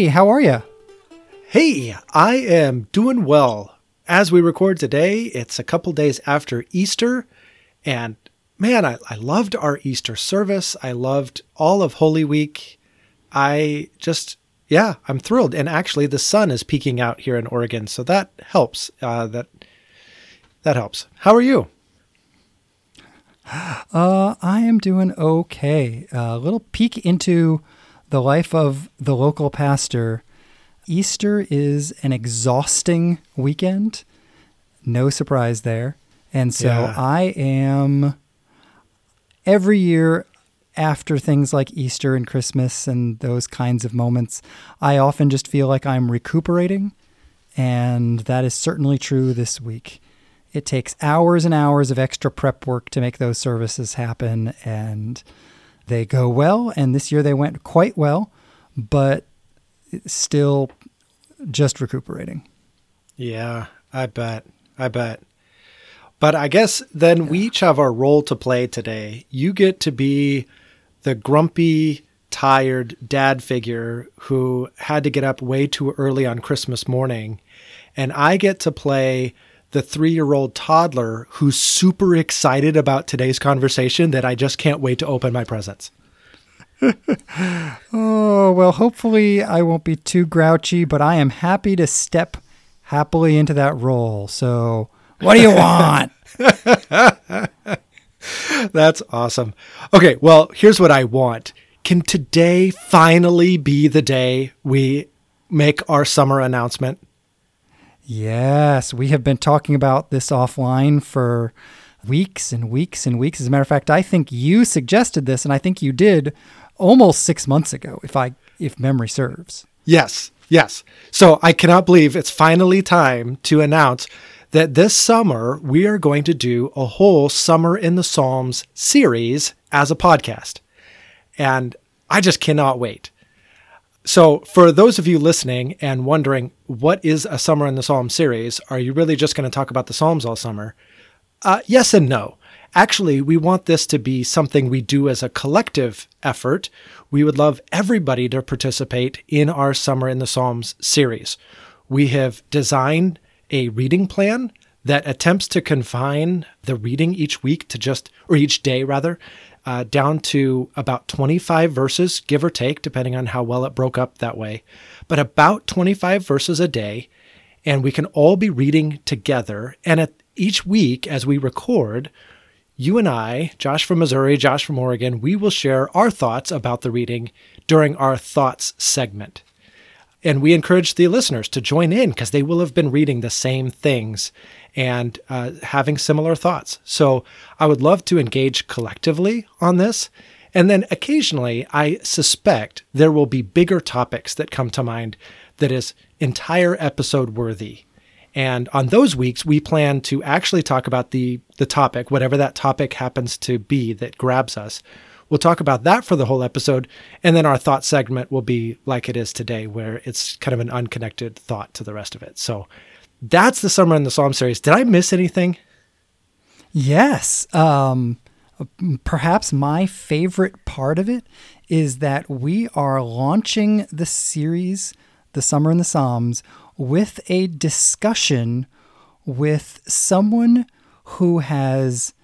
Hey, how are you? Hey, I am doing well. As we record today, it's a couple days after Easter, and man, I, I loved our Easter service. I loved all of Holy Week. I just, yeah, I'm thrilled. And actually, the sun is peeking out here in Oregon, so that helps. Uh, that that helps. How are you? Uh, I am doing okay. A little peek into the life of the local pastor. Easter is an exhausting weekend. No surprise there. And so Yeah. I am every year after things like Easter and Christmas and those kinds of moments, I often just feel like I'm recuperating. And that is certainly true this week. It takes hours and hours of extra prep work to make those services happen, and they go well. And this year they went quite well, but still just recuperating. Yeah, I bet. I bet. But I guess then we each have our role to play today. You get to be the grumpy, tired dad figure who had to get up way too early on Christmas morning. And I get to play the three year old toddler who's super excited about today's conversation that I just can't wait to open my presents. Oh, well, hopefully I won't be too grouchy, but I am happy to step happily into that role. So, what do you want? That's awesome. Okay, well, here's what I want. Can today finally be the day we make our summer announcement? Yes, we have been talking about this offline for weeks and weeks and weeks. As a matter of fact, I think you suggested this, and I think you did almost six months ago, if I if memory serves. Yes, yes. So I cannot believe it's finally time to announce that this summer we are going to do a whole Summer in the Psalms series as a podcast. And I just cannot wait. So, for those of you listening and wondering what is a Summer in the Psalms series, are you really just going to talk about the Psalms all summer? Uh, yes and no. Actually, we want this to be something we do as a collective effort. We would love everybody to participate in our Summer in the Psalms series. We have designed a reading plan that attempts to confine the reading each week to just, or each day rather, uh, down to about 25 verses, give or take, depending on how well it broke up that way, but about 25 verses a day. And we can all be reading together. And at each week, as we record, you and I, Josh from Missouri, Josh from Oregon, we will share our thoughts about the reading during our thoughts segment. And we encourage the listeners to join in because they will have been reading the same things and uh, having similar thoughts. So I would love to engage collectively on this. And then occasionally, I suspect there will be bigger topics that come to mind that is entire episode worthy. And on those weeks, we plan to actually talk about the, the topic, whatever that topic happens to be that grabs us. We'll talk about that for the whole episode. And then our thought segment will be like it is today, where it's kind of an unconnected thought to the rest of it. So that's the Summer in the Psalm series. Did I miss anything? Yes. Um, perhaps my favorite part of it is that we are launching the series, The Summer in the Psalms, with a discussion with someone who has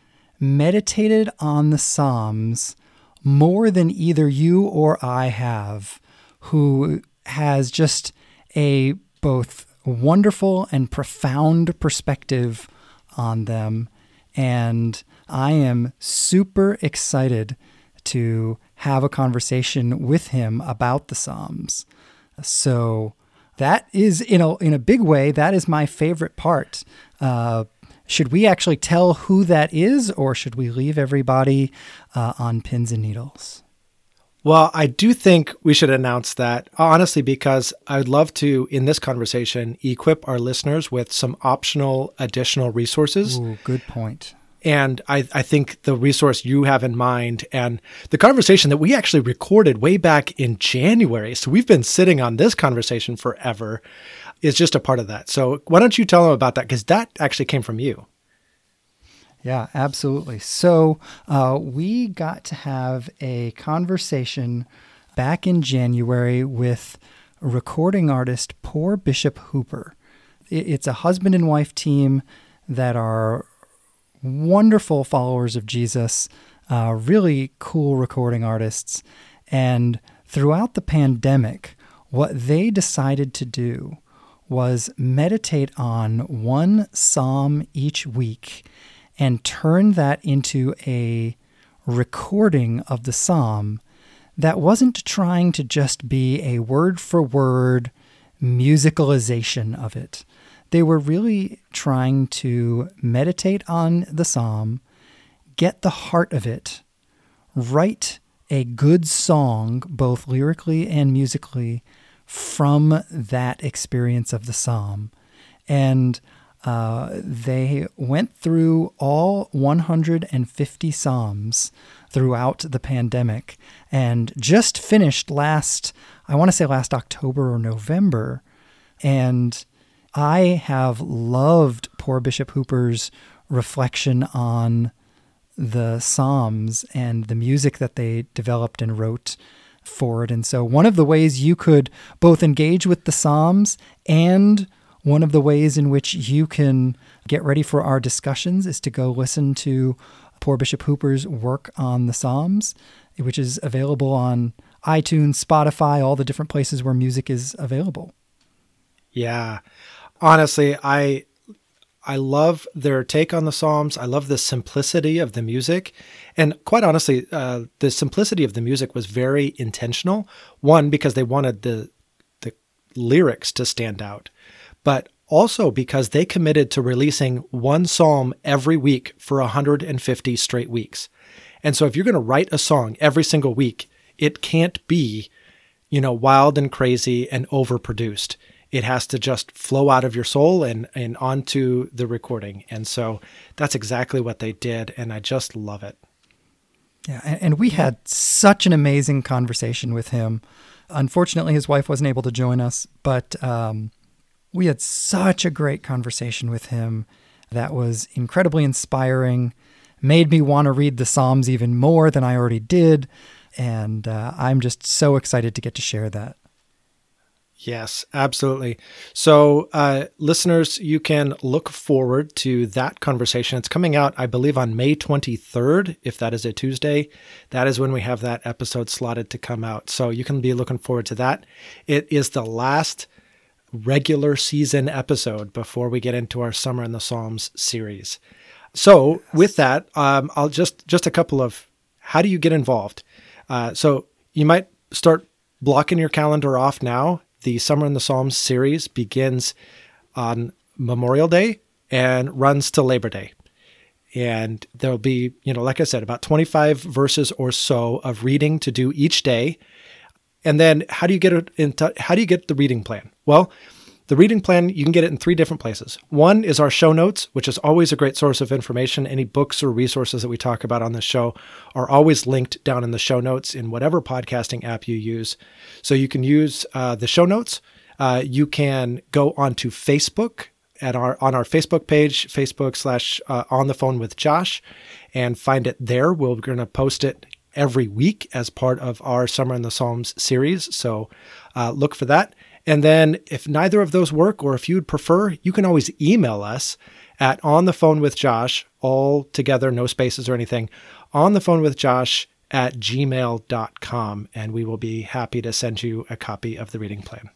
meditated on the Psalms more than either you or I have, who has just a both wonderful and profound perspective on them. And I am super excited to have a conversation with him about the Psalms. So that is in a in a big way that is my favorite part. Uh, should we actually tell who that is, or should we leave everybody uh, on pins and needles? Well, I do think we should announce that, honestly, because I'd love to, in this conversation, equip our listeners with some optional additional resources. Ooh, good point. And I, I think the resource you have in mind and the conversation that we actually recorded way back in January, so we've been sitting on this conversation forever, is just a part of that. So why don't you tell them about that? Because that actually came from you. Yeah, absolutely. So uh, we got to have a conversation back in January with recording artist Poor Bishop Hooper. It's a husband and wife team that are wonderful followers of Jesus, uh, really cool recording artists. And throughout the pandemic, what they decided to do was meditate on one psalm each week and turn that into a recording of the psalm that wasn't trying to just be a word for word musicalization of it. They were really trying to meditate on the psalm, get the heart of it, write a good song, both lyrically and musically, from that experience of the psalm. And uh, they went through all 150 psalms throughout the pandemic and just finished last, I want to say last October or November. And I have loved poor Bishop Hooper's reflection on the Psalms and the music that they developed and wrote for it. And so, one of the ways you could both engage with the Psalms and one of the ways in which you can get ready for our discussions is to go listen to poor Bishop Hooper's work on the Psalms, which is available on iTunes, Spotify, all the different places where music is available. Yeah honestly, I I love their take on the Psalms. I love the simplicity of the music. And quite honestly, uh, the simplicity of the music was very intentional. One, because they wanted the, the lyrics to stand out, but also because they committed to releasing one psalm every week for 150 straight weeks. And so if you're going to write a song every single week, it can't be, you know, wild and crazy and overproduced it has to just flow out of your soul and, and onto the recording. And so that's exactly what they did. And I just love it. Yeah. And we had such an amazing conversation with him. Unfortunately, his wife wasn't able to join us, but um, we had such a great conversation with him that was incredibly inspiring, made me want to read the Psalms even more than I already did. And uh, I'm just so excited to get to share that. Yes, absolutely. So, uh, listeners, you can look forward to that conversation. It's coming out, I believe, on May 23rd, if that is a Tuesday. That is when we have that episode slotted to come out. So, you can be looking forward to that. It is the last regular season episode before we get into our Summer in the Psalms series. So, with that, um, I'll just just a couple of how do you get involved? Uh, so, you might start blocking your calendar off now the Summer in the Psalms series begins on Memorial Day and runs to Labor Day. And there'll be, you know, like I said, about 25 verses or so of reading to do each day. And then how do you get it into how do you get the reading plan? Well, the reading plan, you can get it in three different places. One is our show notes, which is always a great source of information. Any books or resources that we talk about on the show are always linked down in the show notes in whatever podcasting app you use. So you can use uh, the show notes. Uh, you can go onto Facebook at our on our Facebook page, Facebook slash uh, on the phone with Josh, and find it there. We're going to post it every week as part of our Summer in the Psalms series. So uh, look for that. And then if neither of those work, or if you'd prefer, you can always email us at on the phone with Josh, all together, no spaces or anything, on the phone with Josh at gmail.com. And we will be happy to send you a copy of the reading plan.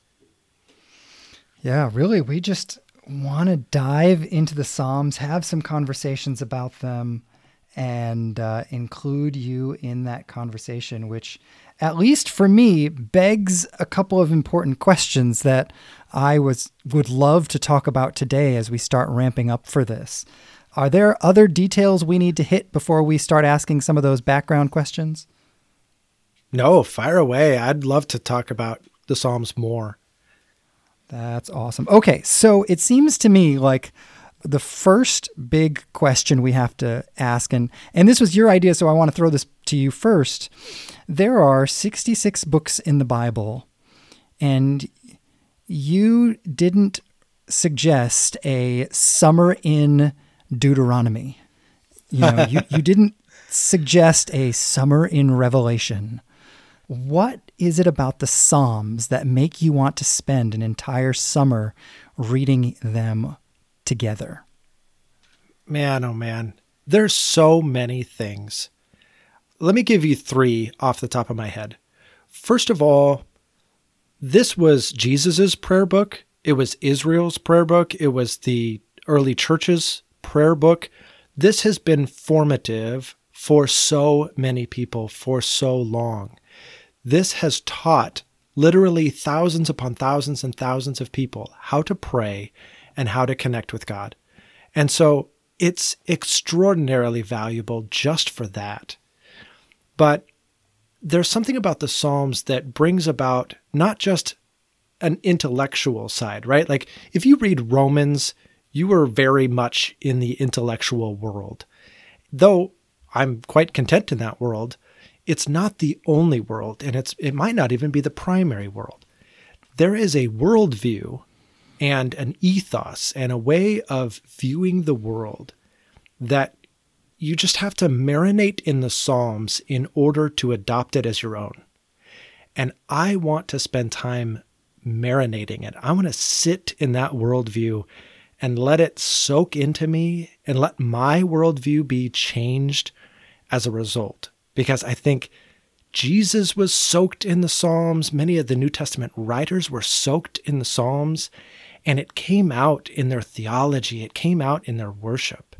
Yeah, really. We just want to dive into the Psalms, have some conversations about them, and uh, include you in that conversation, which at least for me, begs a couple of important questions that I was would love to talk about today as we start ramping up for this. Are there other details we need to hit before we start asking some of those background questions? No, fire away. I'd love to talk about the Psalms more. That's awesome. Okay, so it seems to me like the first big question we have to ask and and this was your idea so I want to throw this to you first. There are 66 books in the Bible and you didn't suggest a summer in Deuteronomy. You know, you, you didn't suggest a summer in Revelation. What is it about the Psalms that make you want to spend an entire summer reading them together? Man, oh man, there's so many things. Let me give you three off the top of my head. First of all, this was Jesus's prayer book. It was Israel's prayer book. It was the early church's prayer book. This has been formative for so many people for so long. This has taught literally thousands upon thousands and thousands of people how to pray and how to connect with God. And so it's extraordinarily valuable just for that. But there's something about the Psalms that brings about not just an intellectual side, right? Like if you read Romans, you are very much in the intellectual world. Though I'm quite content in that world, it's not the only world, and it's it might not even be the primary world. There is a worldview and an ethos and a way of viewing the world that you just have to marinate in the Psalms in order to adopt it as your own. And I want to spend time marinating it. I want to sit in that worldview and let it soak into me and let my worldview be changed as a result. Because I think Jesus was soaked in the Psalms. Many of the New Testament writers were soaked in the Psalms, and it came out in their theology, it came out in their worship.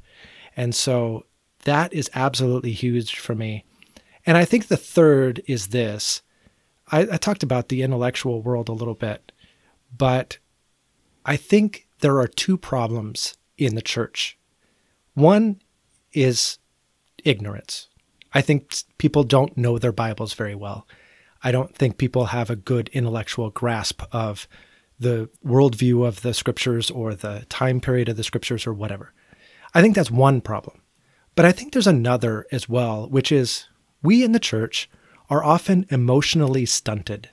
And so that is absolutely huge for me. And I think the third is this I, I talked about the intellectual world a little bit, but I think there are two problems in the church. One is ignorance. I think people don't know their Bibles very well. I don't think people have a good intellectual grasp of the worldview of the scriptures or the time period of the scriptures or whatever. I think that's one problem. But I think there's another as well, which is we in the church are often emotionally stunted.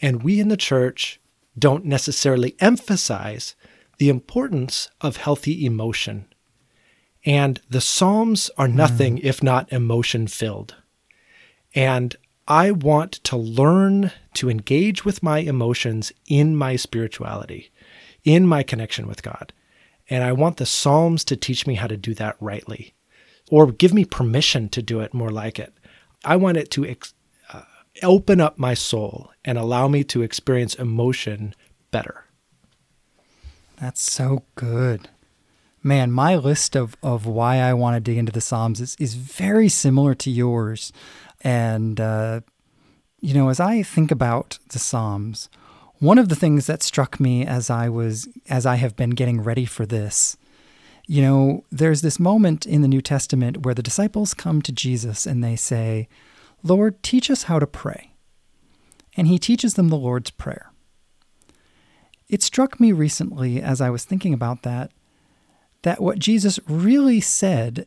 And we in the church don't necessarily emphasize the importance of healthy emotion. And the Psalms are hmm. nothing mm. if not emotion filled. And I want to learn to engage with my emotions in my spirituality, in my connection with God. And I want the Psalms to teach me how to do that rightly or give me permission to do it more like it. I want it to ex- uh, open up my soul and allow me to experience emotion better. That's so good. Man, my list of, of why I want to dig into the Psalms is, is very similar to yours. And, uh, you know, as I think about the Psalms, one of the things that struck me as I was, as I have been getting ready for this, you know, there's this moment in the New Testament where the disciples come to Jesus and they say, Lord, teach us how to pray. And he teaches them the Lord's Prayer. It struck me recently as I was thinking about that, that what Jesus really said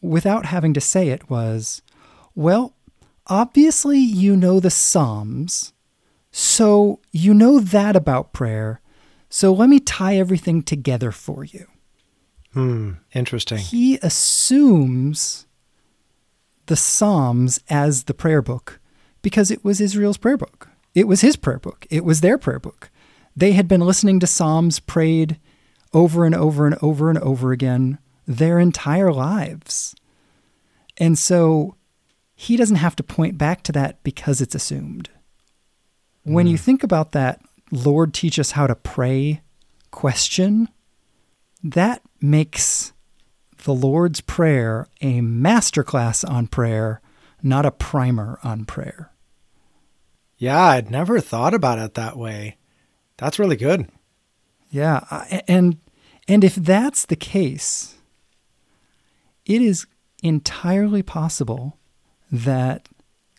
without having to say it was, well, obviously you know the Psalms, so you know that about prayer, so let me tie everything together for you. Hmm, interesting. He assumes the Psalms as the prayer book because it was Israel's prayer book. It was his prayer book. It was their prayer book. They had been listening to Psalms prayed over and over and over and over again their entire lives. And so he doesn't have to point back to that because it's assumed. When mm. you think about that, Lord, teach us how to pray question, that makes the Lord's Prayer a masterclass on prayer, not a primer on prayer. Yeah, I'd never thought about it that way. That's really good. Yeah, and and if that's the case, it is entirely possible that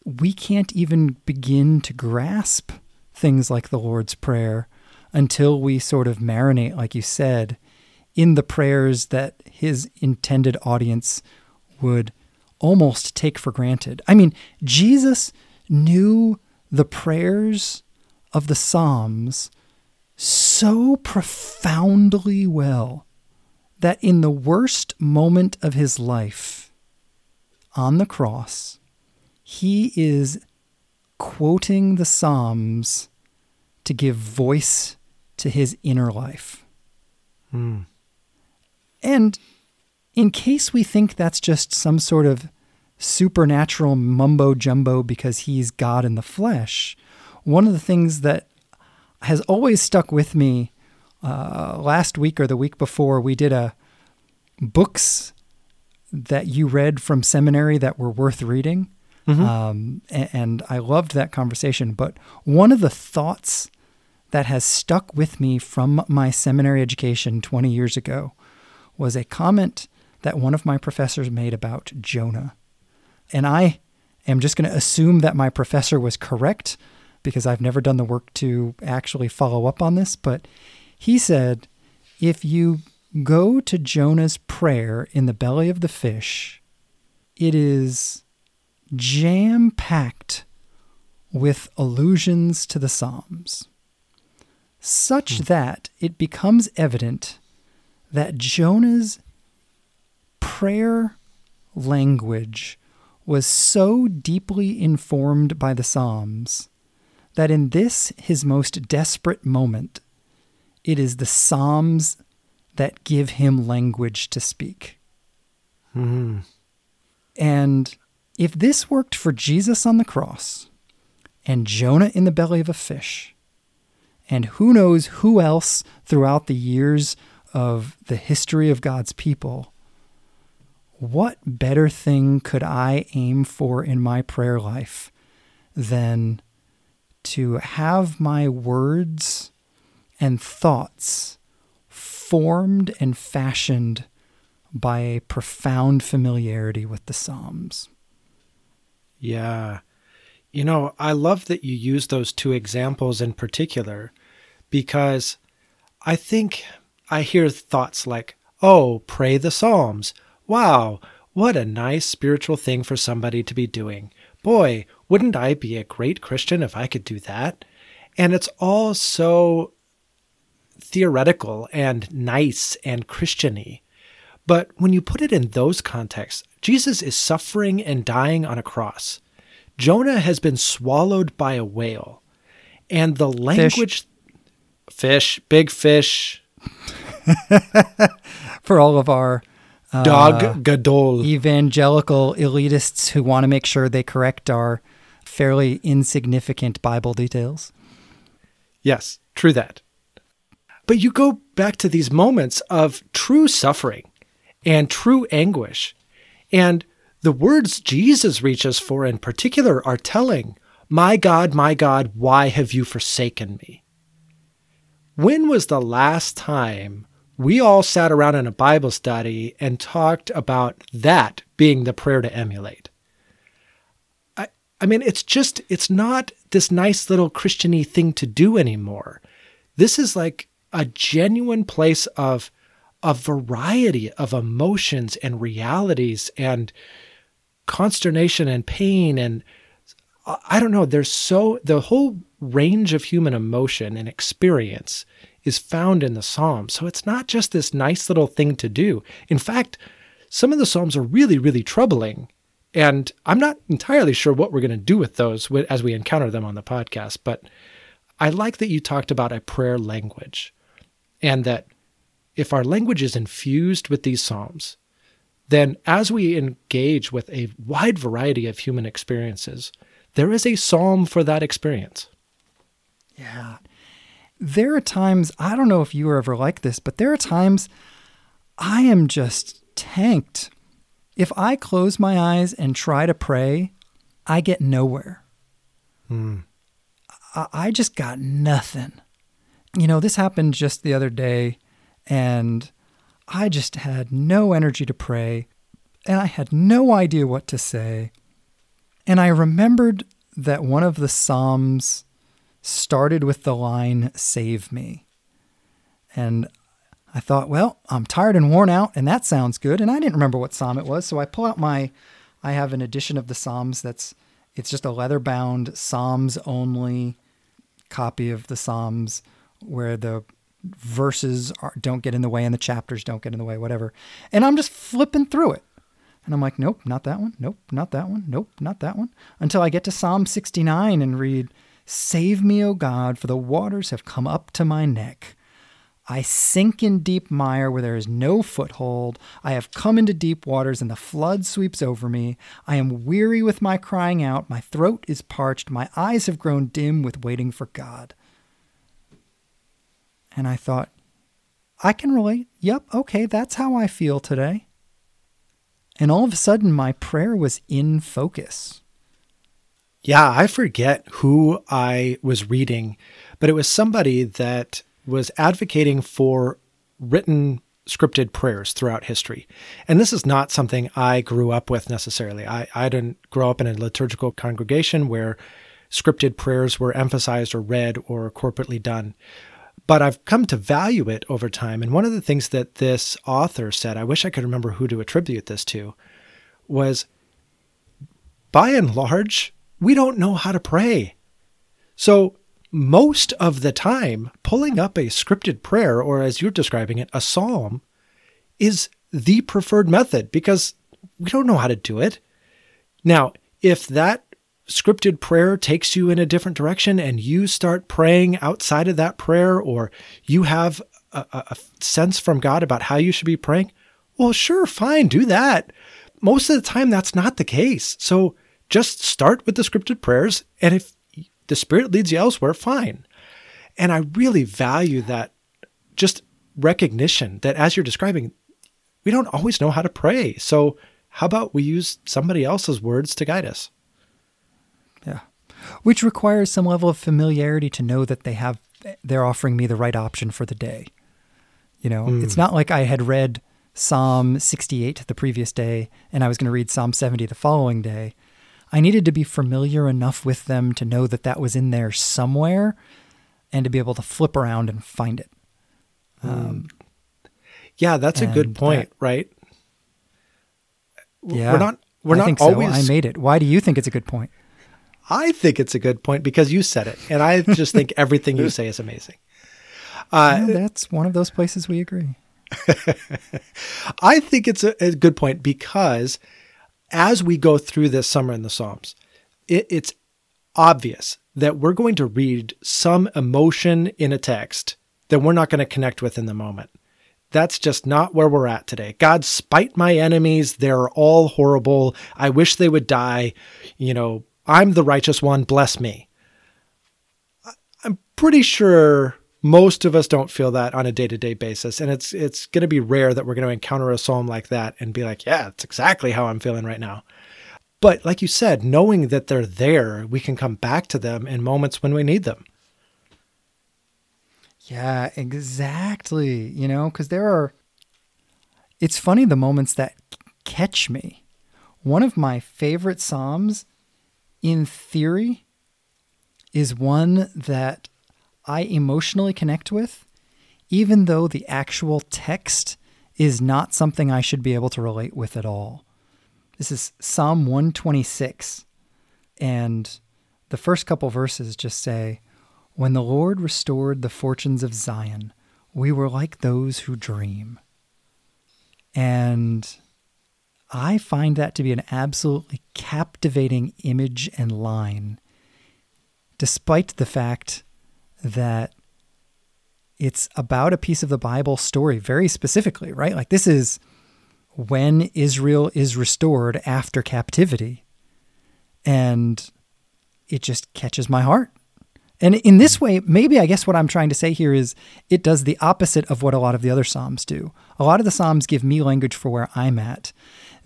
we can't even begin to grasp things like the Lord's Prayer until we sort of marinate, like you said, in the prayers that his intended audience would almost take for granted. I mean, Jesus knew the prayers of the Psalms so profoundly well that in the worst moment of his life on the cross, he is quoting the Psalms to give voice to his inner life. Hmm. And in case we think that's just some sort of supernatural mumbo jumbo because he's God in the flesh, one of the things that has always stuck with me uh, last week or the week before, we did a books that you read from seminary that were worth reading. Mhm. Um, a- and I loved that conversation. But one of the thoughts that has stuck with me from my seminary education 20 years ago was a comment that one of my professors made about Jonah. And I am just going to assume that my professor was correct because I've never done the work to actually follow up on this. But he said, if you go to Jonah's prayer in the belly of the fish, it is jam packed with allusions to the Psalms, such hmm. that it becomes evident that Jonah's prayer language was so deeply informed by the Psalms that in this, his most desperate moment, it is the Psalms that give him language to speak. Hmm. And if this worked for Jesus on the cross, and Jonah in the belly of a fish, and who knows who else throughout the years of the history of God's people, what better thing could I aim for in my prayer life than to have my words and thoughts formed and fashioned by a profound familiarity with the Psalms? Yeah. You know, I love that you use those two examples in particular because I think I hear thoughts like, oh, pray the Psalms. Wow, what a nice spiritual thing for somebody to be doing. Boy, wouldn't I be a great Christian if I could do that? And it's all so theoretical and nice and Christiany. But when you put it in those contexts, Jesus is suffering and dying on a cross. Jonah has been swallowed by a whale. And the language fish, big fish, For all of our uh, dag gadol. evangelical elitists who want to make sure they correct our fairly insignificant Bible details. Yes, true that. But you go back to these moments of true suffering and true anguish. And the words Jesus reaches for in particular are telling, My God, my God, why have you forsaken me? When was the last time we all sat around in a Bible study and talked about that being the prayer to emulate? I, I mean, it's just, it's not this nice little Christiany thing to do anymore. This is like a genuine place of a variety of emotions and realities and consternation and pain and I- don't know, there's so the whole range of human emotion and experience is found in the Psalms. So it's not just this nice little thing to do. In fact, some of the Psalms are really, really troubling. And I'm not entirely sure what we're going to do with those as we encounter them on the podcast. But I like that you talked about a prayer language and that if our language is infused with these Psalms, then as we engage with a wide variety of human experiences, there is a psalm for that experience. Yeah. There are times, I don't know if you were ever like this, but there are times I am just tanked. If I close my eyes and try to pray, I get nowhere. Hmm. I, I just got nothing. You know, this happened just the other day, and I just had no energy to pray, and I had no idea what to say. And I remembered that one of the Psalms started with the line, Save me. And I thought, well, I'm tired and worn out, and that sounds good. And I didn't remember what Psalm it was. So I pull out my, I have an edition of the Psalms that's, it's just a leather bound Psalms only copy of the Psalms where the verses are, don't get in the way and the chapters don't get in the way, whatever. And I'm just flipping through it. And I'm like, nope, not that one. Nope, not that one. Nope, not that one. Until I get to Psalm 69 and read, Save me, O God, for the waters have come up to my neck. I sink in deep mire where there is no foothold. I have come into deep waters, and the flood sweeps over me. I am weary with my crying out. My throat is parched. My eyes have grown dim with waiting for God. And I thought, I can relate. Yep, okay, that's how I feel today. And all of a sudden, my prayer was in focus. Yeah, I forget who I was reading, but it was somebody that was advocating for written scripted prayers throughout history. And this is not something I grew up with necessarily. I, I didn't grow up in a liturgical congregation where scripted prayers were emphasized or read or corporately done. But I've come to value it over time. And one of the things that this author said, I wish I could remember who to attribute this to, was by and large, we don't know how to pray. So most of the time, pulling up a scripted prayer, or as you're describing it, a psalm, is the preferred method because we don't know how to do it. Now, if that scripted prayer takes you in a different direction and you start praying outside of that prayer, or you have a, a sense from God about how you should be praying, well, sure, fine, do that. Most of the time, that's not the case. So just start with the scripted prayers. And if the Spirit leads you elsewhere, fine. And I really value that just recognition that as you're describing, we don't always know how to pray. So how about we use somebody else's words to guide us? Which requires some level of familiarity to know that they have they're offering me the right option for the day. You know, mm. it's not like I had read Psalm 68 the previous day and I was going to read Psalm 70 the following day. I needed to be familiar enough with them to know that that was in there somewhere and to be able to flip around and find it. Hmm. Um, yeah, that's a good point, that, right? Yeah, we're not. We're I not think always. So. I made it. Why do you think it's a good point? I think it's a good point because you said it, and I just think everything you say is amazing. Uh, well, that's one of those places we agree. I think it's a, a good point because as we go through this summer in the Psalms, it, it's obvious that we're going to read some emotion in a text that we're not going to connect with in the moment. That's just not where we're at today. God, spite my enemies. They're all horrible. I wish they would die. You know, I'm the righteous one. Bless me. I'm pretty sure most of us don't feel that on a day-to-day basis and it's it's going to be rare that we're going to encounter a psalm like that and be like yeah it's exactly how i'm feeling right now but like you said knowing that they're there we can come back to them in moments when we need them yeah exactly you know because there are it's funny the moments that catch me one of my favorite psalms in theory is one that I emotionally connect with, even though the actual text is not something I should be able to relate with at all. This is Psalm 126. And the first couple verses just say, When the Lord restored the fortunes of Zion, we were like those who dream. And I find that to be an absolutely captivating image and line, despite the fact that it's about a piece of the Bible story very specifically, right? Like this is when Israel is restored after captivity. And it just catches my heart. And in this way, maybe I guess what I'm trying to say here is it does the opposite of what a lot of the other Psalms do. A lot of the Psalms give me language for where I'm at.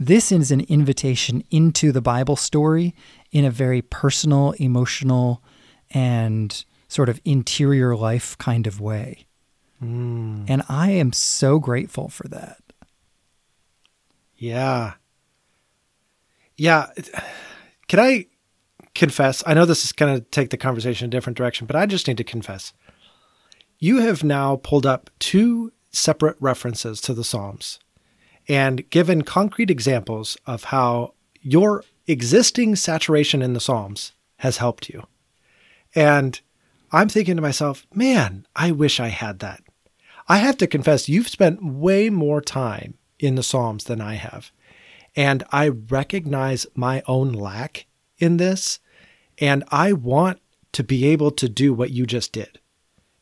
This is an invitation into the Bible story in a very personal, emotional, and sort of interior life kind of way. Mm. And I am so grateful for that. Yeah. Yeah. Can I confess? I know this is going to take the conversation a different direction, but I just need to confess. You have now pulled up two separate references to the Psalms and given concrete examples of how your existing saturation in the Psalms has helped you. And I'm thinking to myself, man, I wish I had that. I have to confess, you've spent way more time in the Psalms than I have. And I recognize my own lack in this. And I want to be able to do what you just did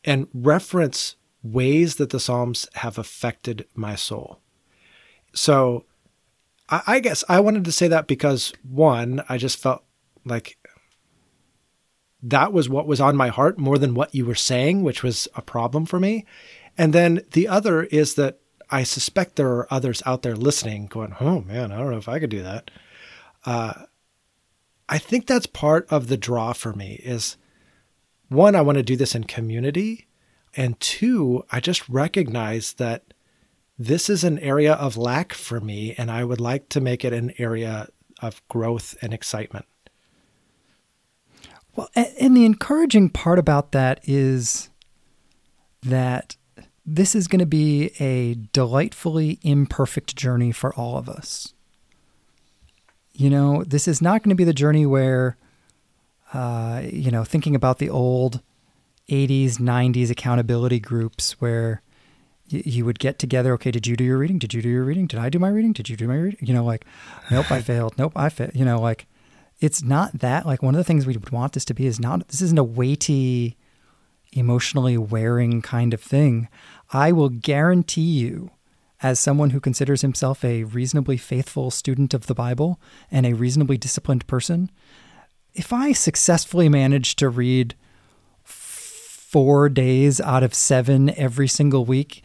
and reference ways that the Psalms have affected my soul. So I, I guess I wanted to say that because one, I just felt like that was what was on my heart more than what you were saying, which was a problem for me. And then the other is that I suspect there are others out there listening going, oh man, I don't know if I could do that. Uh, I think that's part of the draw for me is one, I want to do this in community. And two, I just recognize that this is an area of lack for me, and I would like to make it an area of growth and excitement. Well, and the encouraging part about that is that this is going to be a delightfully imperfect journey for all of us. You know, this is not going to be the journey where, uh, you know, thinking about the old 80s, 90s accountability groups where you would get together. Okay, did you do your reading? Did you do your reading? Did I do my reading? Did you do my reading? You know, like, nope, I failed. Nope, I failed. You know, like, it's not that. Like, one of the things we would want this to be is not, this isn't a weighty, emotionally wearing kind of thing. I will guarantee you, as someone who considers himself a reasonably faithful student of the Bible and a reasonably disciplined person, if I successfully manage to read four days out of seven every single week,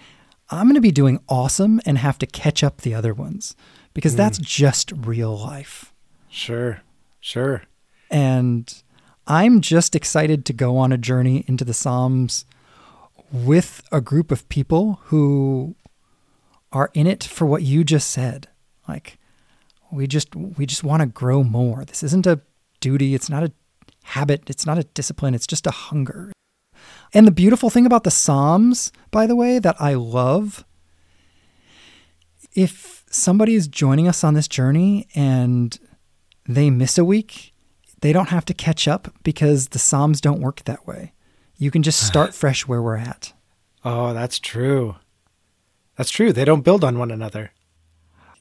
I'm going to be doing awesome and have to catch up the other ones because mm. that's just real life. Sure, sure. And I'm just excited to go on a journey into the Psalms with a group of people who are in it for what you just said. Like we just we just want to grow more. This isn't a duty, it's not a habit, it's not a discipline, it's just a hunger. And the beautiful thing about the Psalms, by the way, that I love, if somebody is joining us on this journey and they miss a week, they don't have to catch up because the Psalms don't work that way. You can just start fresh where we're at. Oh, that's true. That's true. They don't build on one another.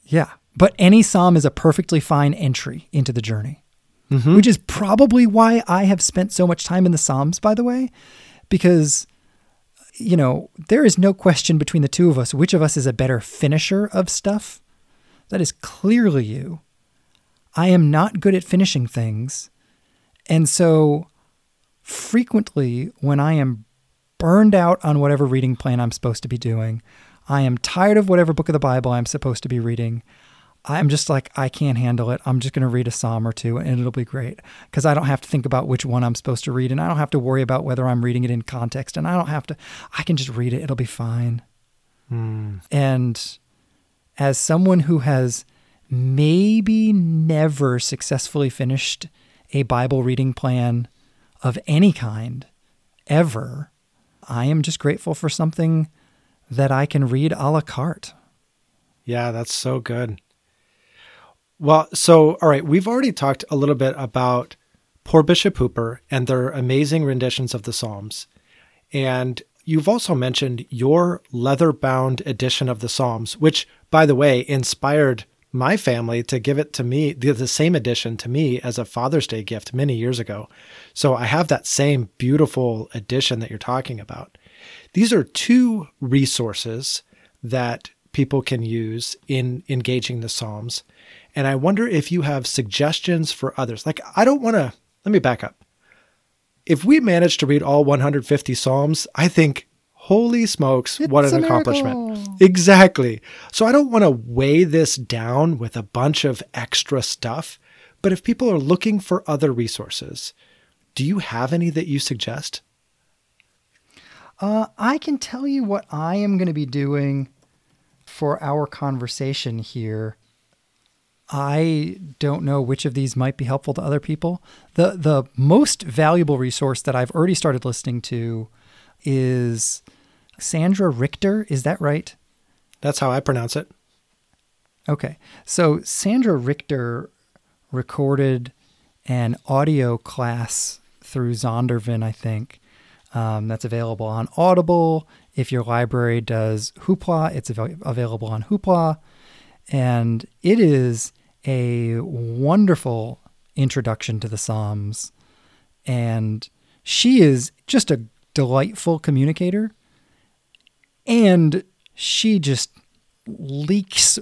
Yeah. But any psalm is a perfectly fine entry into the journey, mm-hmm. which is probably why I have spent so much time in the Psalms, by the way, because you know, there is no question between the two of us which of us is a better finisher of stuff. That is clearly you. I am not good at finishing things. And so frequently when I am burned out on whatever reading plan I'm supposed to be doing, I am tired of whatever book of the Bible I'm supposed to be reading, I'm just like, I can't handle it. I'm just going to read a psalm or two and it'll be great because I don't have to think about which one I'm supposed to read and I don't have to worry about whether I'm reading it in context and I don't have to, I can just read it. It'll be fine. Mm. And as someone who has maybe never successfully finished a Bible reading plan of any kind ever, I am just grateful for something that I can read a la carte. Yeah, that's so good. Well, so, all right, we've already talked a little bit about Poor Bishop Hooper and their amazing renditions of the Psalms. And you've also mentioned your leather bound edition of the Psalms, which, by the way, inspired my family to give it to me, the, same edition to me as a Father's Day gift many years ago. So I have that same beautiful edition that you're talking about. These are two resources that people can use in engaging the Psalms. And I wonder if you have suggestions for others. Like, I don't want to, let me back up. If we manage to read all 150 Psalms, I think, holy smokes, it's what an accomplishment. Exactly. So I don't want to weigh this down with a bunch of extra stuff. But if people are looking for other resources, do you have any that you suggest? Uh, I can tell you what I am going to be doing for our conversation here I don't know which of these might be helpful to other people. The the most valuable resource that I've already started listening to is Sandra Richter, is that right? That's how I pronounce it. Okay. So Sandra Richter recorded an audio class through Zondervan, I think. Um, that's available on Audible. If your library does Hoopla, it's av- available on Hoopla. And it is a wonderful introduction to the Psalms. And she is just a delightful communicator. And she just leaks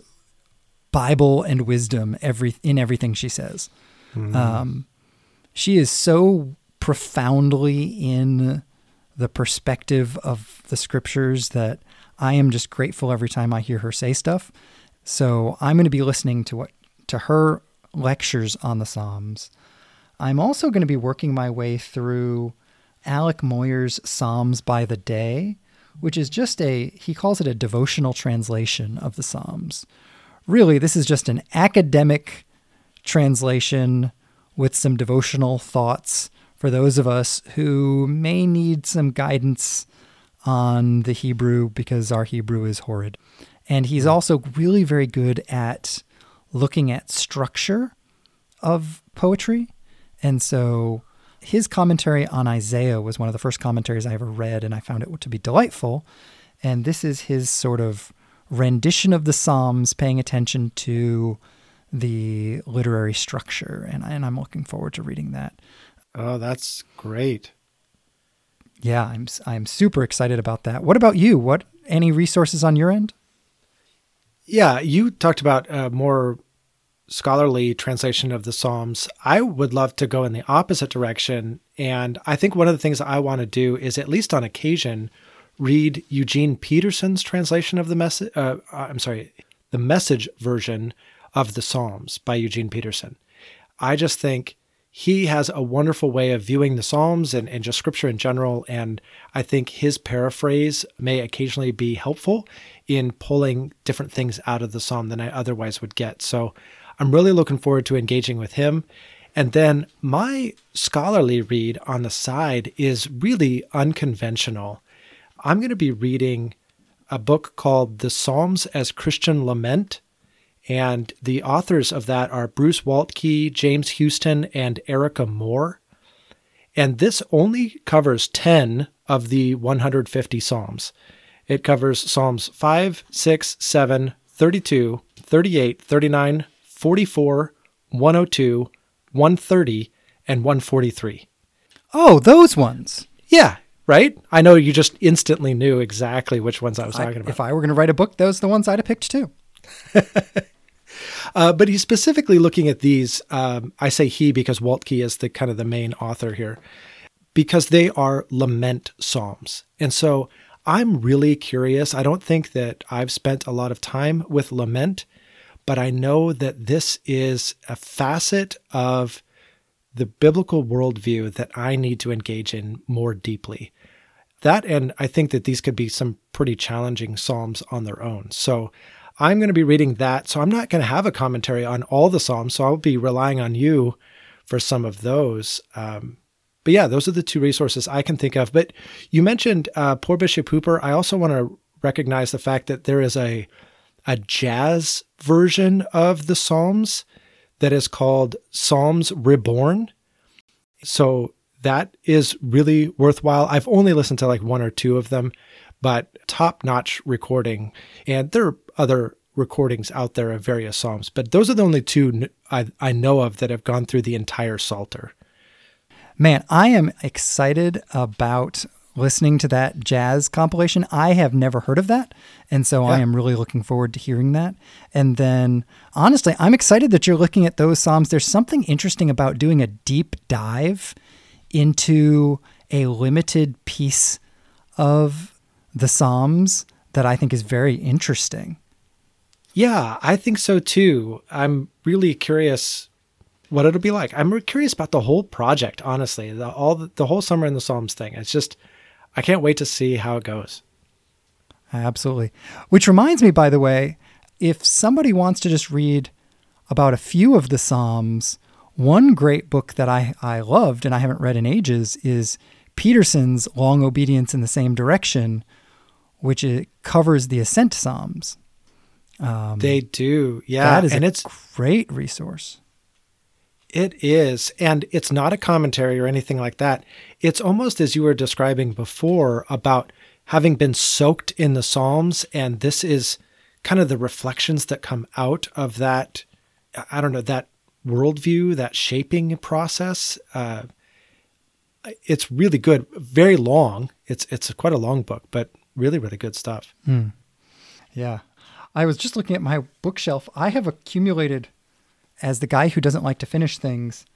Bible and wisdom every in everything she says. Mm. Um, she is so profoundly in the perspective of the scriptures that I am just grateful every time I hear her say stuff. So I'm going to be listening to what to her lectures on the Psalms. I'm also going to be working my way through Alec Motyer's Psalms by the Day, which is just a he calls it a devotional translation of the Psalms. Really, this is just an academic translation with some devotional thoughts for those of us who may need some guidance on the Hebrew because our Hebrew is horrid. And he's hmm. also really very good at looking at structure of poetry. And so his commentary on Isaiah was one of the first commentaries I ever read, and I found it to be delightful. And this is his sort of rendition of the Psalms, paying attention to the literary structure. And, and I'm looking forward to reading that. Oh, that's great. Yeah, I'm I'm super excited about that. What about you? What any resources on your end? Yeah, you talked about a more scholarly translation of the Psalms. I would love to go in the opposite direction, and I think one of the things I want to do is at least on occasion read Eugene Peterson's translation of the message. Uh, uh, I'm sorry, the message version of the Psalms by Eugene Peterson. I just think he has a wonderful way of viewing the Psalms and, and just scripture in general. And I think his paraphrase may occasionally be helpful in pulling different things out of the Psalm than I otherwise would get. So I'm really looking forward to engaging with him. And then my scholarly read on the side is really unconventional. I'm going to be reading a book called The Psalms as Christian Lament and the authors of that are Bruce Waltke, James Houston, and Erica Moore. And this only covers 10 of the 150 Psalms. It covers Psalms 5, 6, 7, 32, 38, 39, 44, 102, 130, and 143. Oh, those ones. Yeah, right? I know you just instantly knew exactly which ones I was talking about. If I were going to write a book, those are the ones I'd have picked too. uh, but he's specifically looking at these. Um, I say he because Waltke is the kind of the main author here, because they are lament psalms, and so I'm really curious. I don't think that I've spent a lot of time with lament, but I know that this is a facet of the biblical worldview that I need to engage in more deeply. That, and I think that these could be some pretty challenging psalms on their own. So I'm going to be reading that. So I'm not going to have a commentary on all the Psalms. So I'll be relying on you for some of those. Um, but yeah, those are the two resources I can think of. But you mentioned uh, Poor Bishop Hooper. I also want to recognize the fact that there is a a jazz version of the Psalms that is called Psalms Reborn. So that is really worthwhile. I've only listened to like one or two of them, but top notch recording. And there are other recordings out there of various psalms, but those are the only two I, I know of that have gone through the entire Psalter. Man, I am excited about listening to that jazz compilation. I have never heard of that. And so yeah. I am really looking forward to hearing that. And then, honestly, I'm excited that you're looking at those Psalms. There's something interesting about doing a deep dive into a limited piece of the Psalms that I think is very interesting. Yeah, I think so too. I'm really curious what it'll be like. I'm curious about the whole project, honestly. The all the, the whole summer in the Psalms thing. It's just I can't wait to see how it goes. Absolutely. Which reminds me by the way, if somebody wants to just read about a few of the Psalms, one great book that I, I loved and I haven't read in ages is Peterson's Long Obedience in the Same Direction, which it covers the Ascent Psalms. Um, they do, yeah, that is and it's great resource. It is, and it's not a commentary or anything like that. It's almost as you were describing before about having been soaked in the Psalms, and this is kind of the reflections that come out of that, I don't know, that worldview, that shaping process. Uh, it's really good. Very long. It's it's quite a long book, but really really good stuff. Mm. Yeah, I was just looking at my bookshelf. I have accumulated, as the guy who doesn't like to finish things,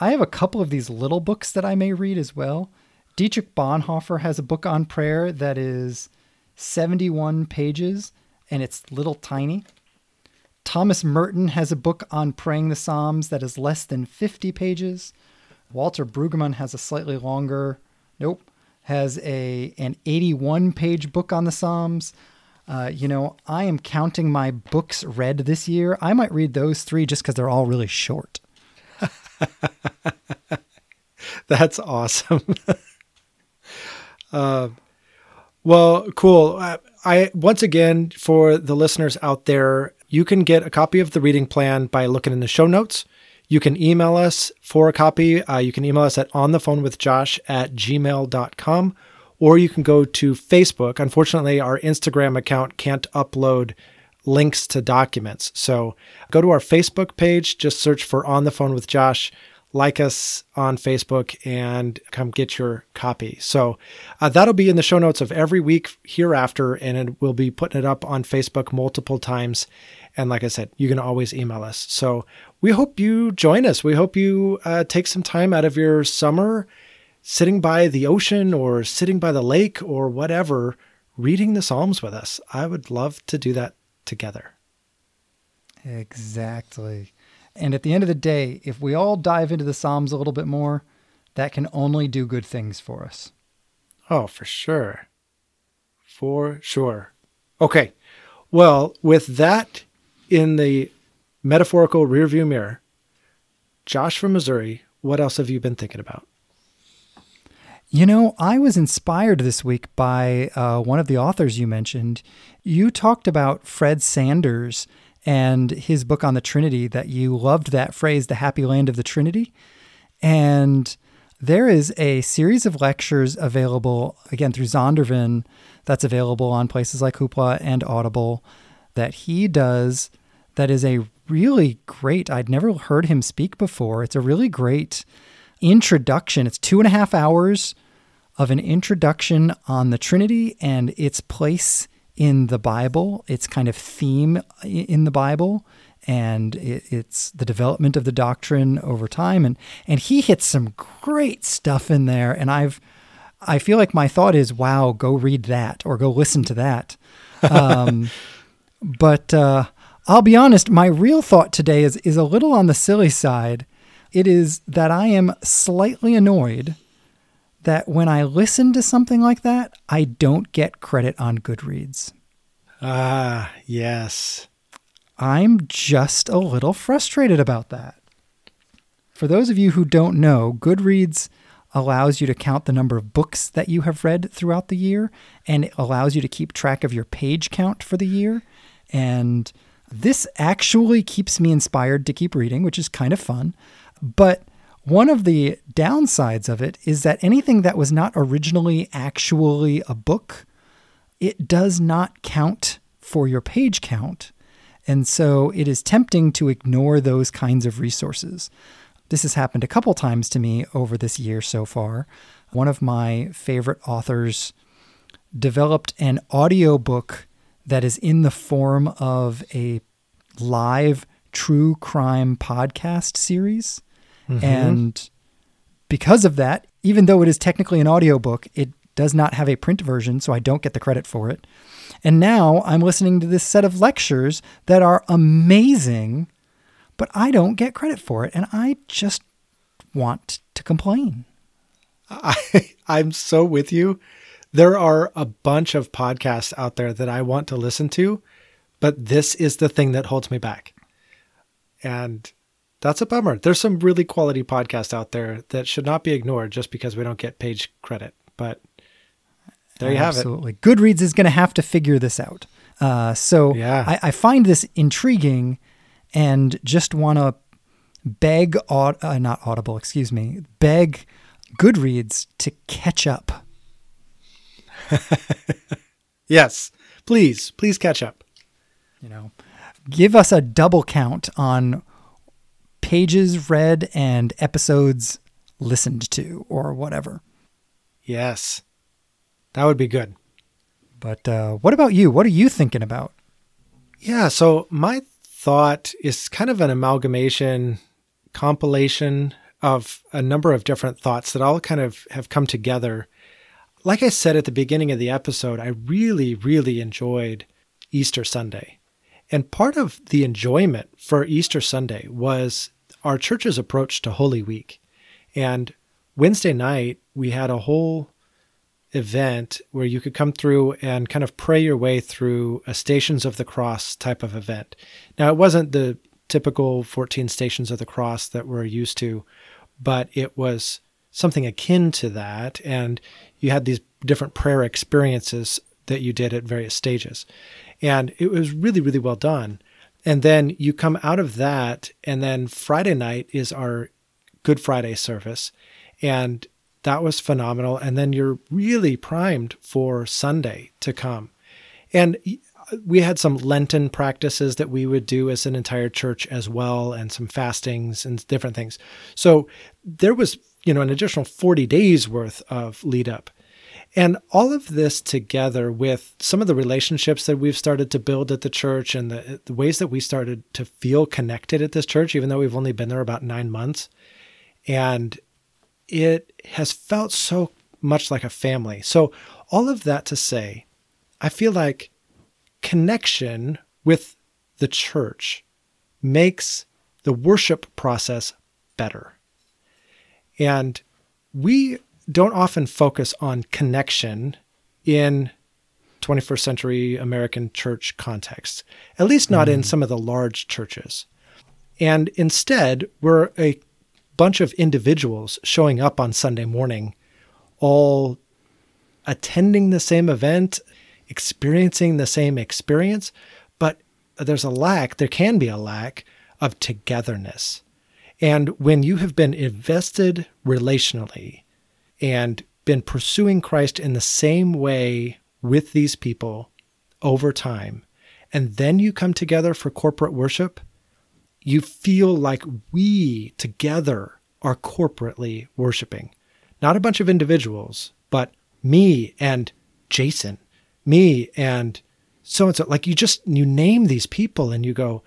I have a couple of these little books that I may read as well. Dietrich Bonhoeffer has a book on prayer that is 71 pages and it's little tiny. Thomas Merton has a book on praying the Psalms that is less than 50 pages. Walter Brueggemann has a slightly longer, nope, has a an 81 page book on the Psalms. Uh, you know, I am counting my books read this year. I might read those three just because they're all really short. That's awesome. uh, well, cool. Uh, I once again for the listeners out there, you can get a copy of the reading plan by looking in the show notes. You can email us for a copy. Uh, you can email us at onthephonewithjosh at gmail.com or you can go to Facebook. Unfortunately, our Instagram account can't upload links to documents. So go to our Facebook page, just search for On the Phone with Josh, like us on Facebook, and come get your copy. So uh, that'll be in the show notes of every week hereafter, and we'll be putting it up on Facebook multiple times. And like I said, you can always email us. So we hope you join us. We hope you uh, take some time out of your summer sitting by the ocean or sitting by the lake or whatever, reading the Psalms with us. I would love to do that together. Exactly. And at the end of the day, if we all dive into the Psalms a little bit more, that can only do good things for us. Oh, for sure. For sure. Okay. Well, with that in the metaphorical rearview mirror, Josh from Missouri, what else have you been thinking about? You know, I was inspired this week by uh, one of the authors you mentioned. You talked about Fred Sanders and his book on the Trinity, that you loved that phrase, the happy land of the Trinity. And there is a series of lectures available, again, through Zondervan, that's available on places like Hoopla and Audible, that he does. That is a really great, I'd never heard him speak before. It's a really great introduction. It's two and a half hours of an introduction on the Trinity and its place in the Bible, its kind of theme in the Bible, and it's the development of the doctrine over time. And and he hits some great stuff in there. And I've I feel like my thought is, wow, go read that or go listen to that. Um, but uh, I'll be honest, my real thought today is is a little on the silly side it is that I am slightly annoyed that when I listen to something like that, I don't get credit on Goodreads. Ah, yes. I'm just a little frustrated about that. For those of you who don't know, Goodreads allows you to count the number of books that you have read throughout the year and it allows you to keep track of your page count for the year. And this actually keeps me inspired to keep reading, which is kind of fun. But one of the downsides of it is that anything that was not originally actually a book, it does not count for your page count. And so it is tempting to ignore those kinds of resources. This has happened a couple times to me over this year so far. One of my favorite authors developed an audiobook that is in the form of a live true crime podcast series. Mm-hmm. And because of that, even though it is technically an audiobook, it does not have a print version, so I don't get the credit for it. And now I'm listening to this set of lectures that are amazing, but I don't get credit for it. And I just want to complain. I, I'm so with you. There are a bunch of podcasts out there that I want to listen to, but this is the thing that holds me back. And that's a bummer. There's some really quality podcasts out there that should not be ignored just because we don't get page credit. But there you Absolutely. have it. Absolutely. Goodreads is going to have to figure this out. Uh, so yeah. I, I, find this intriguing and just want to beg, aud- uh, not Audible, excuse me, beg Goodreads to catch up. yes, please, please catch up. You know, give us a double count on pages read and episodes listened to or whatever. Yes. That would be good. But uh, what about you? What are you thinking about? Yeah, so my thought is kind of an amalgamation, compilation of a number of different thoughts that all kind of have come together. Like I said at the beginning of the episode, I really, really enjoyed Easter Sunday. And part of the enjoyment for Easter Sunday was our church's approach to Holy Week. And Wednesday night, we had a whole event where you could come through and kind of pray your way through a Stations of the Cross type of event. Now, it wasn't the typical 14 Stations of the Cross that we're used to, but it was something akin to that. And you had these different prayer experiences that you did at various stages. And it was really, really well done. And then you come out of that, and then Friday night is our Good Friday service. And that was phenomenal. And then you're really primed for Sunday to come. And we had some Lenten practices that we would do as an entire church as well, and some fastings and different things. So there was, you know, an additional 40 days worth of lead up. And all of this together with some of the relationships that we've started to build at the church and the, the, ways that we started to feel connected at this church, even though we've only been there about nine months. And it has felt so much like a family. So, all of that to say, I feel like connection with the church makes the worship process better. And we don't often focus on connection in 21st century American church contexts, at least not mm. in some of the large churches. And instead, we're a bunch of individuals showing up on Sunday morning, all attending the same event, experiencing the same experience, but there's a lack, there can be a lack of togetherness. And when you have been invested relationally, and been pursuing Christ in the same way with these people over time, and then you come together for corporate worship, you feel like we together are corporately worshiping. Not a bunch of individuals, but me and Jason, me and so and so. Like you just, you name these people and you go,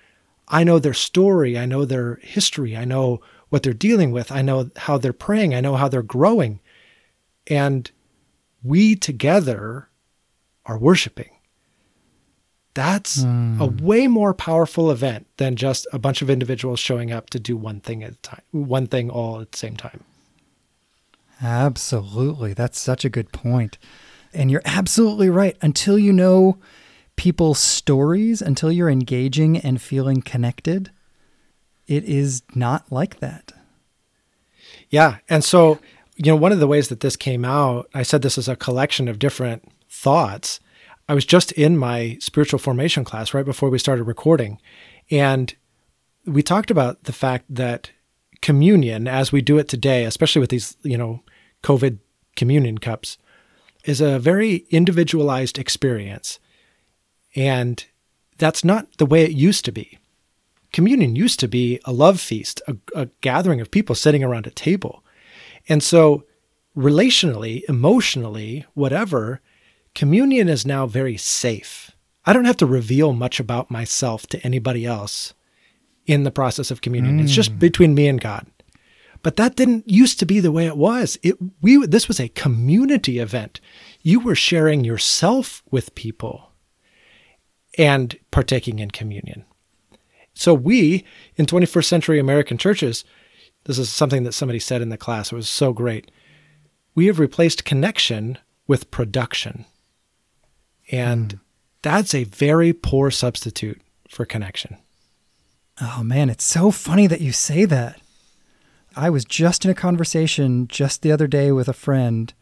I know their story. I know their history. I know what they're dealing with. I know how they're praying. I know how they're growing and we together are worshiping. That's mm. a hmm. way more powerful event than just a bunch of individuals showing up to do one thing at a time, one thing all at the same time. Absolutely. That's such a good point. And you're absolutely right. Until you know people's stories, until you're engaging and feeling connected, it is not like that. Yeah. And so you know, one of the ways that this came out, I said this is a collection of different thoughts. I was just in my spiritual formation class right before we started recording. And we talked about the fact that communion, as we do it today, especially with these, you know, COVID communion cups, is a very individualized experience. And that's not the way it used to be. Communion used to be a love feast, a, a gathering of people sitting around a table. And so, relationally, emotionally, whatever, communion is now very safe. I don't have to reveal much about myself to anybody else in the process of communion. Mm. It's just mm. between me and God. But that didn't used to be the way it was. It we this was a community event. You were sharing yourself with people and partaking in communion. So we in 21st century American churches this is something that somebody said in the class. It was so great. We have replaced connection with production. And mm. that's a very poor substitute for connection. Oh man, it's so funny that you say that. I was just in a conversation just the other day with a friend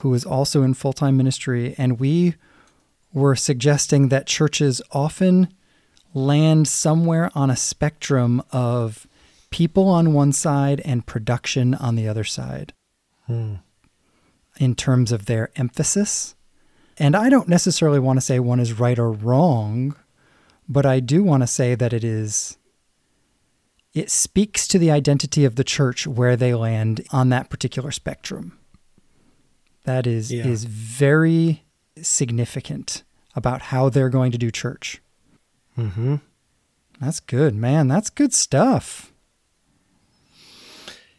who is also in full time ministry, and we were suggesting that churches often land somewhere on a spectrum of people on one side and production on the other side hmm. in terms of their emphasis. And I don't necessarily want to say one is right or wrong, but I do want to say that it is it speaks to the identity of the church where they land on that particular spectrum. That is Yeah. is very significant about how they're going to do church. Mm-hmm. That's good, man. That's good stuff.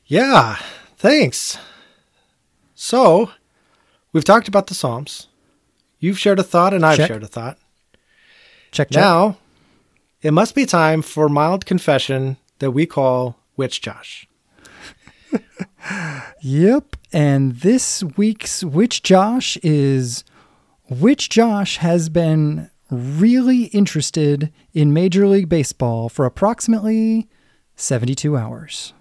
Yeah, thanks. So, we've talked about the Psalms. You've shared a thought, and I've Check. shared a thought. Check check. Now, it must be time for mild confession that we call Witch Josh. Yep. And this week's Witch Josh is Witch Josh has been really interested in Major League Baseball for approximately 72 hours.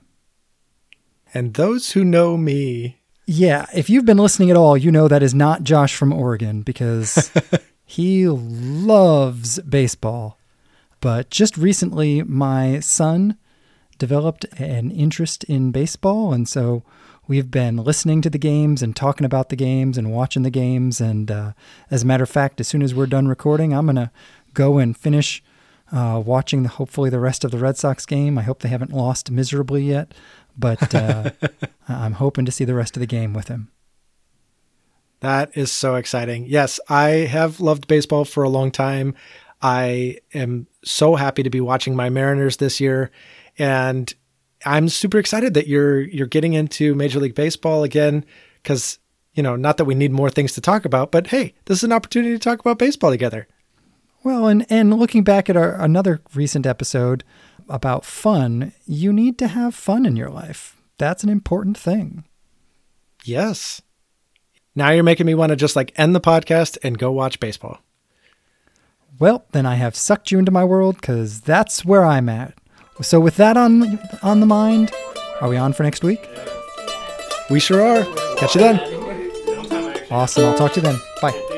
And those who know me, Yeah, if you've been listening at all, you know that is not Josh from Oregon because he loves baseball. But just recently, my son developed an interest in baseball. And so we've been listening to the games and talking about the games and watching the games. And uh, as a matter of fact, as soon as we're done recording, I'm going to go and finish uh, watching the, hopefully the rest of the Red Sox game. I hope they haven't lost miserably yet, but uh, I'm hoping to see the rest of the game with him. that is so exciting. Yes, I have loved baseball for a long time. I am so happy to be watching my Mariners this year, and I'm super excited that you're you're getting into Major League Baseball again. Because you know, not that we need more things to talk about, but hey, this is an opportunity to talk about baseball together. Well, and and looking back at our another recent episode about fun, you need to have fun in your life. That's an important thing. Yes. Now you're making me want to just like end the podcast and go watch baseball. Well, then I have sucked you into my world cuz that's where I'm at. So with that on on the mind, are we on for next week? We sure are. Catch you then. Awesome. I'll talk to you then. Bye.